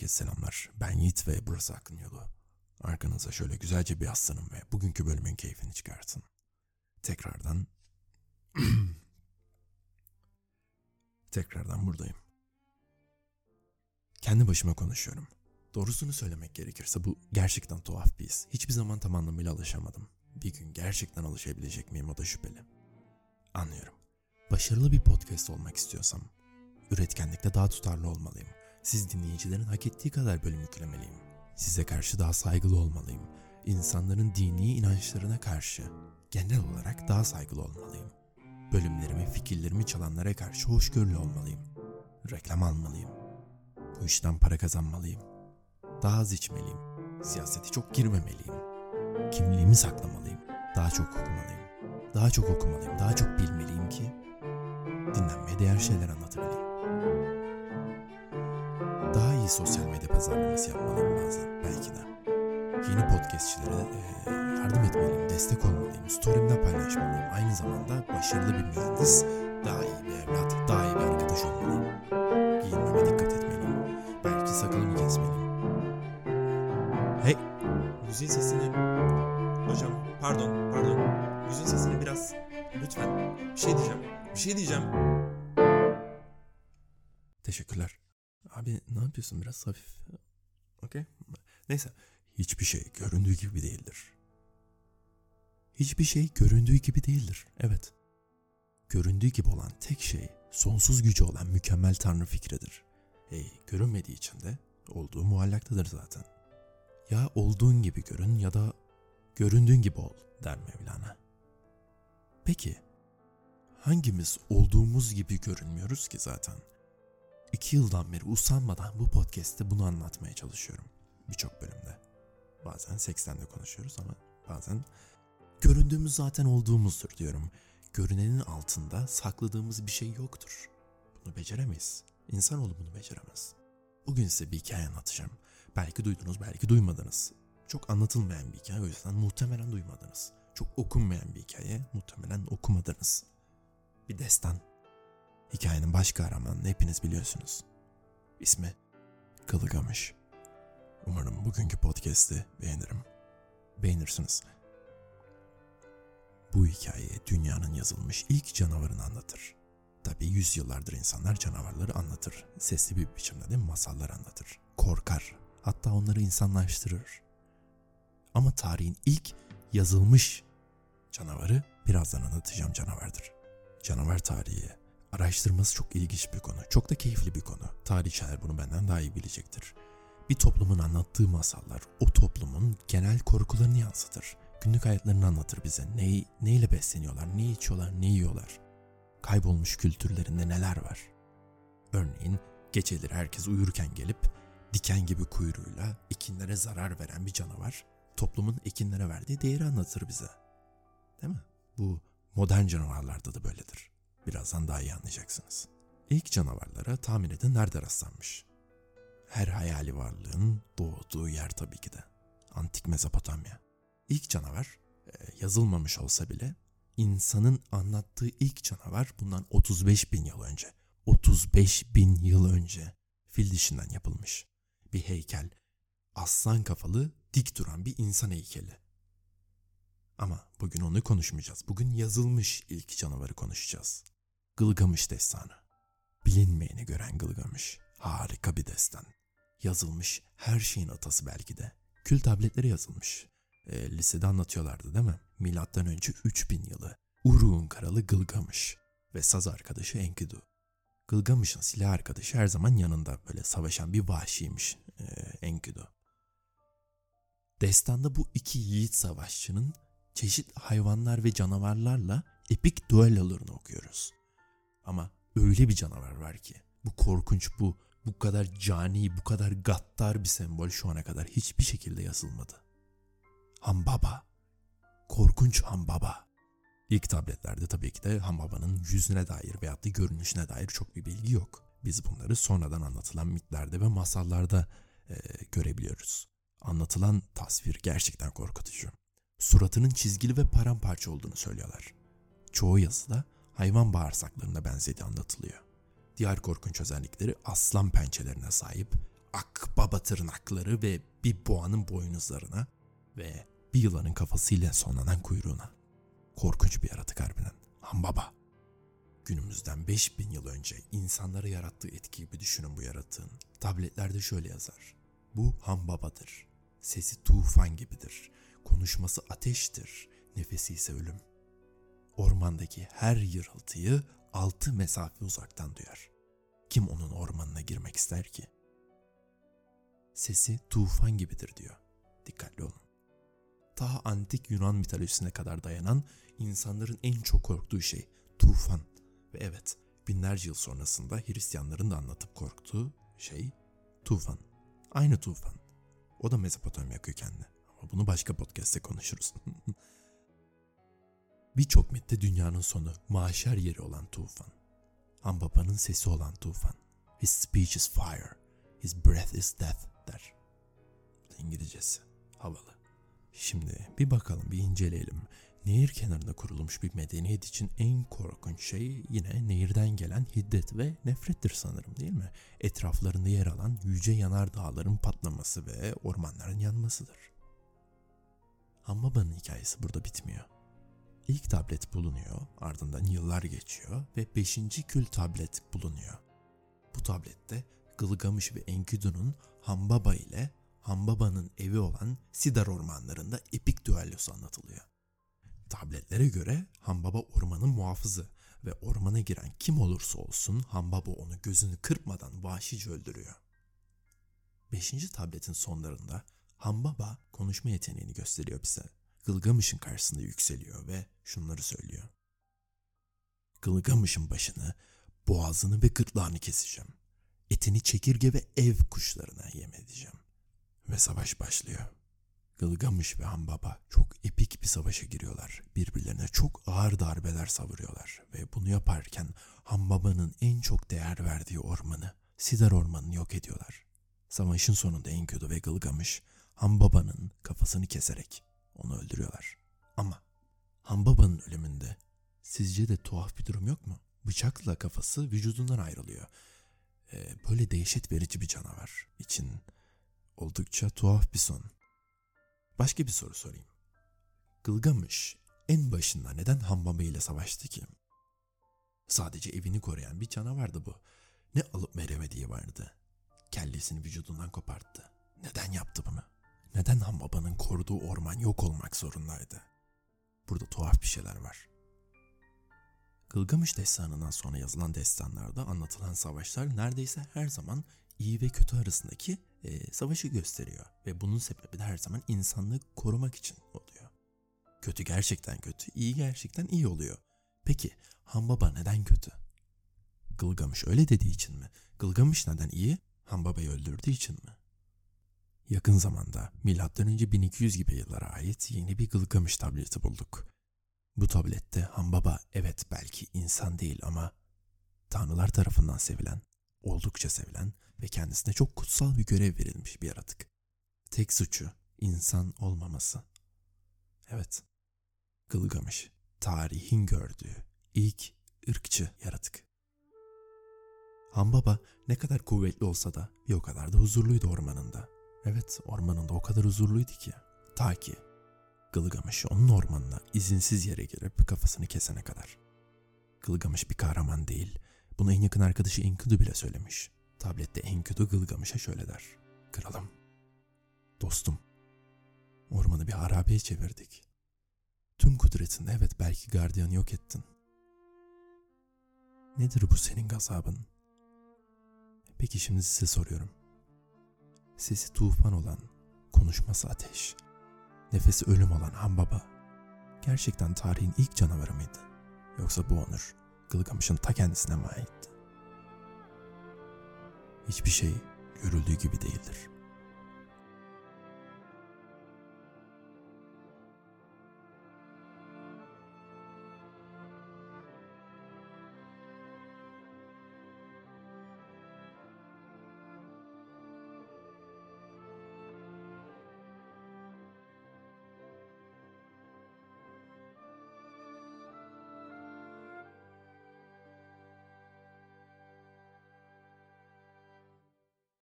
herkese selamlar. Ben Yiğit ve burası Akın Yolu. Arkanıza şöyle güzelce bir yaslanın ve bugünkü bölümün keyfini çıkartın. Tekrardan... Tekrardan buradayım. Kendi başıma konuşuyorum. Doğrusunu söylemek gerekirse bu gerçekten tuhaf bir his. Hiçbir zaman tam anlamıyla alışamadım. Bir gün gerçekten alışabilecek miyim o da şüpheli. Anlıyorum. Başarılı bir podcast olmak istiyorsam, üretkenlikte daha tutarlı olmalıyım. Siz dinleyicilerin hak ettiği kadar bölüm yüklemeliyim. Size karşı daha saygılı olmalıyım. İnsanların dini inançlarına karşı genel olarak daha saygılı olmalıyım. Bölümlerimi, fikirlerimi çalanlara karşı hoşgörülü olmalıyım. Reklam almalıyım. Bu işten para kazanmalıyım. Daha az içmeliyim. Siyasete çok girmemeliyim. Kimliğimi saklamalıyım. Daha çok okumalıyım. Daha çok okumalıyım. Daha çok bilmeliyim ki dinlenmeye değer şeyler anlatabileyim. Sosyal medya pazarlaması yapmalıyım bazen belki de. Yeni podcastçilere yardım etmeliyim, destek olmalıyım, story'imde paylaşmalıyım. Aynı zamanda başarılı bir mühendis, daha iyi bir evlat, daha iyi bir arkadaş olmalıyım. Giyinmeme dikkat etmeliyim. Belki sakalımı kesmeliyim. Hey, müziğin sesini... Hocam, pardon, pardon. Müziğin sesini biraz... Lütfen, bir şey diyeceğim. Bir şey diyeceğim. Teşekkürler. Abi ne yapıyorsun biraz hafif? Okey. Neyse. Hiçbir şey göründüğü gibi değildir. Hiçbir şey göründüğü gibi değildir. Evet. Göründüğü gibi olan tek şey sonsuz gücü olan mükemmel tanrı fikridir. Hey, görünmediği için de olduğu muallaktadır zaten. Ya olduğun gibi görün ya da göründüğün gibi ol der Mevlana. Peki hangimiz olduğumuz gibi görünmüyoruz ki zaten? İki yıldan beri usanmadan bu podcast'te bunu anlatmaya çalışıyorum. Birçok bölümde. Bazen seksten de konuşuyoruz ama bazen göründüğümüz zaten olduğumuzdur diyorum. Görünenin altında sakladığımız bir şey yoktur. Bunu beceremeyiz. İnsanoğlu bunu beceremez. Bugün size bir hikaye anlatacağım. Belki duydunuz, belki duymadınız. Çok anlatılmayan bir hikaye o yüzden muhtemelen duymadınız. Çok okunmayan bir hikaye muhtemelen okumadınız. Bir destan. Hikayenin baş kahramanını hepiniz biliyorsunuz. İsmi Kılıgamış. Umarım bugünkü podcast'i beğenirim. Beğenirsiniz. Bu hikaye dünyanın yazılmış ilk canavarını anlatır. Tabi yüzyıllardır insanlar canavarları anlatır. Sesli bir biçimde de masallar anlatır. Korkar. Hatta onları insanlaştırır. Ama tarihin ilk yazılmış canavarı birazdan anlatacağım canavardır. Canavar tarihi araştırması çok ilginç bir konu. Çok da keyifli bir konu. Tarihçiler bunu benden daha iyi bilecektir. Bir toplumun anlattığı masallar o toplumun genel korkularını yansıtır. Günlük hayatlarını anlatır bize. Ne, neyle besleniyorlar, ne içiyorlar, ne yiyorlar. Kaybolmuş kültürlerinde neler var. Örneğin geceleri herkes uyurken gelip diken gibi kuyruğuyla ekinlere zarar veren bir canavar toplumun ekinlere verdiği değeri anlatır bize. Değil mi? Bu modern canavarlarda da böyledir. Birazdan daha iyi anlayacaksınız. İlk canavarlara tahmin edin nerede rastlanmış? Her hayali varlığın doğduğu yer tabii ki de. Antik Mezopotamya. İlk canavar e, yazılmamış olsa bile insanın anlattığı ilk canavar bundan 35 bin yıl önce. 35 bin yıl önce fil dişinden yapılmış. Bir heykel. Aslan kafalı dik duran bir insan heykeli. Ama bugün onu konuşmayacağız. Bugün yazılmış ilk canavarı konuşacağız. Gılgamış destanı. Bilinmeyeni gören Gılgamış. Harika bir destan. Yazılmış her şeyin atası belki de. Kül tabletleri yazılmış. E, lisede anlatıyorlardı değil mi? Milattan önce 3000 yılı. Uruk'un kralı Gılgamış ve saz arkadaşı Enkidu. Gılgamış'ın silah arkadaşı her zaman yanında böyle savaşan bir vahşiymiş e, Enkidu. Destanda bu iki yiğit savaşçının çeşit hayvanlar ve canavarlarla epik düellolarını okuyoruz. Ama öyle bir canavar var ki bu korkunç bu bu kadar cani bu kadar gaddar bir sembol şu ana kadar hiçbir şekilde yazılmadı. Hambaba. Korkunç Hambaba. İlk tabletlerde tabii ki de Hambaba'nın yüzüne dair veyahut da görünüşüne dair çok bir bilgi yok. Biz bunları sonradan anlatılan mitlerde ve masallarda e, görebiliyoruz. Anlatılan tasvir gerçekten korkutucu. Suratının çizgili ve paramparça olduğunu söylüyorlar. Çoğu yazıda hayvan bağırsaklarına benzediği anlatılıyor. Diğer korkunç özellikleri aslan pençelerine sahip, akbaba tırnakları ve bir boğanın boynuzlarına ve bir yılanın kafasıyla sonlanan kuyruğuna. Korkunç bir yaratık harbiden. Hambaba. Günümüzden 5000 yıl önce insanlara yarattığı etkiyi bir düşünün bu yaratığın. Tabletlerde şöyle yazar. Bu Hambaba'dır. Sesi tufan gibidir. Konuşması ateştir. Nefesi ise ölüm. Ormandaki her yırıltıyı altı mesafe uzaktan duyar. Kim onun ormanına girmek ister ki? Sesi tufan gibidir diyor. Dikkatli olun. Ta antik Yunan mitolojisine kadar dayanan insanların en çok korktuğu şey tufan. Ve evet binlerce yıl sonrasında Hristiyanların da anlatıp korktuğu şey tufan. Aynı tufan. O da Mezopotamya kökenli. Ama bunu başka podcast'te konuşuruz. Birçok mitte dünyanın sonu, mahşer yeri olan tufan. Hambapa'nın sesi olan tufan. His speech is fire, his breath is death der. İngilizcesi. Havalı. Şimdi bir bakalım, bir inceleyelim. Nehir kenarında kurulmuş bir medeniyet için en korkunç şey yine nehirden gelen hiddet ve nefrettir sanırım değil mi? Etraflarında yer alan yüce yanar dağların patlaması ve ormanların yanmasıdır. Hambaba'nın hikayesi burada bitmiyor. İlk tablet bulunuyor, ardından yıllar geçiyor ve beşinci kül tablet bulunuyor. Bu tablette Gılgamış ve Enkidu'nun Hambaba ile Hambaba'nın evi olan Sidar ormanlarında epik düellosu anlatılıyor. Tabletlere göre Hambaba ormanın muhafızı ve ormana giren kim olursa olsun Hambaba onu gözünü kırpmadan vahşice öldürüyor. Beşinci tabletin sonlarında Hambaba konuşma yeteneğini gösteriyor bize. Gılgamış'ın karşısında yükseliyor ve şunları söylüyor. Gılgamış'ın başını, boğazını ve gırtlağını keseceğim. Etini çekirge ve ev kuşlarına yem edeceğim. Ve savaş başlıyor. Gılgamış ve Hambaba çok epik bir savaşa giriyorlar. Birbirlerine çok ağır darbeler savuruyorlar. Ve bunu yaparken Hambaba'nın en çok değer verdiği ormanı, Sidar ormanını yok ediyorlar. Savaşın sonunda Enkidu ve Gılgamış, Hambaba'nın kafasını keserek onu öldürüyorlar. Ama Hambaba'nın ölümünde sizce de tuhaf bir durum yok mu? Bıçakla kafası vücudundan ayrılıyor. Ee, böyle dehşet verici bir canavar için oldukça tuhaf bir son. Başka bir soru sorayım. Gılgamış en başında neden Hambaba ile savaştı ki? Sadece evini koruyan bir canavardı bu. Ne alıp veremediği vardı. Kellesini vücudundan koparttı. Neden yaptı bunu? Neden Hambaba'nın koruduğu orman yok olmak zorundaydı? Burada tuhaf bir şeyler var. Gılgamış destanından sonra yazılan destanlarda anlatılan savaşlar neredeyse her zaman iyi ve kötü arasındaki e, savaşı gösteriyor. Ve bunun sebebi de her zaman insanlığı korumak için oluyor. Kötü gerçekten kötü, iyi gerçekten iyi oluyor. Peki Hambaba neden kötü? Gılgamış öyle dediği için mi? Gılgamış neden iyi? Hambaba'yı öldürdüğü için mi? Yakın zamanda M.Ö. 1200 gibi yıllara ait yeni bir Gılgamış tableti bulduk. Bu tablette Hambaba evet belki insan değil ama tanrılar tarafından sevilen, oldukça sevilen ve kendisine çok kutsal bir görev verilmiş bir yaratık. Tek suçu insan olmaması. Evet, Gılgamış tarihin gördüğü ilk ırkçı yaratık. Hambaba ne kadar kuvvetli olsa da bir o kadar da huzurluydu ormanında. Evet ormanında o kadar huzurluydu ki. Ta ki Gılgamış onun ormanına izinsiz yere girip kafasını kesene kadar. Gılgamış bir kahraman değil. Bunu en yakın arkadaşı Enkidu bile söylemiş. Tablette Enkidu Gılgamış'a şöyle der. Kralım, dostum, ormanı bir harabeye çevirdik. Tüm kudretinde evet belki gardiyanı yok ettin. Nedir bu senin gazabın? Peki şimdi size soruyorum. Sesi tufan olan, konuşması ateş, nefesi ölüm olan Hambaba gerçekten tarihin ilk canavarı mıydı? Yoksa bu onur Gılgamış'ın ta kendisine mi aitti? Hiçbir şey görüldüğü gibi değildir.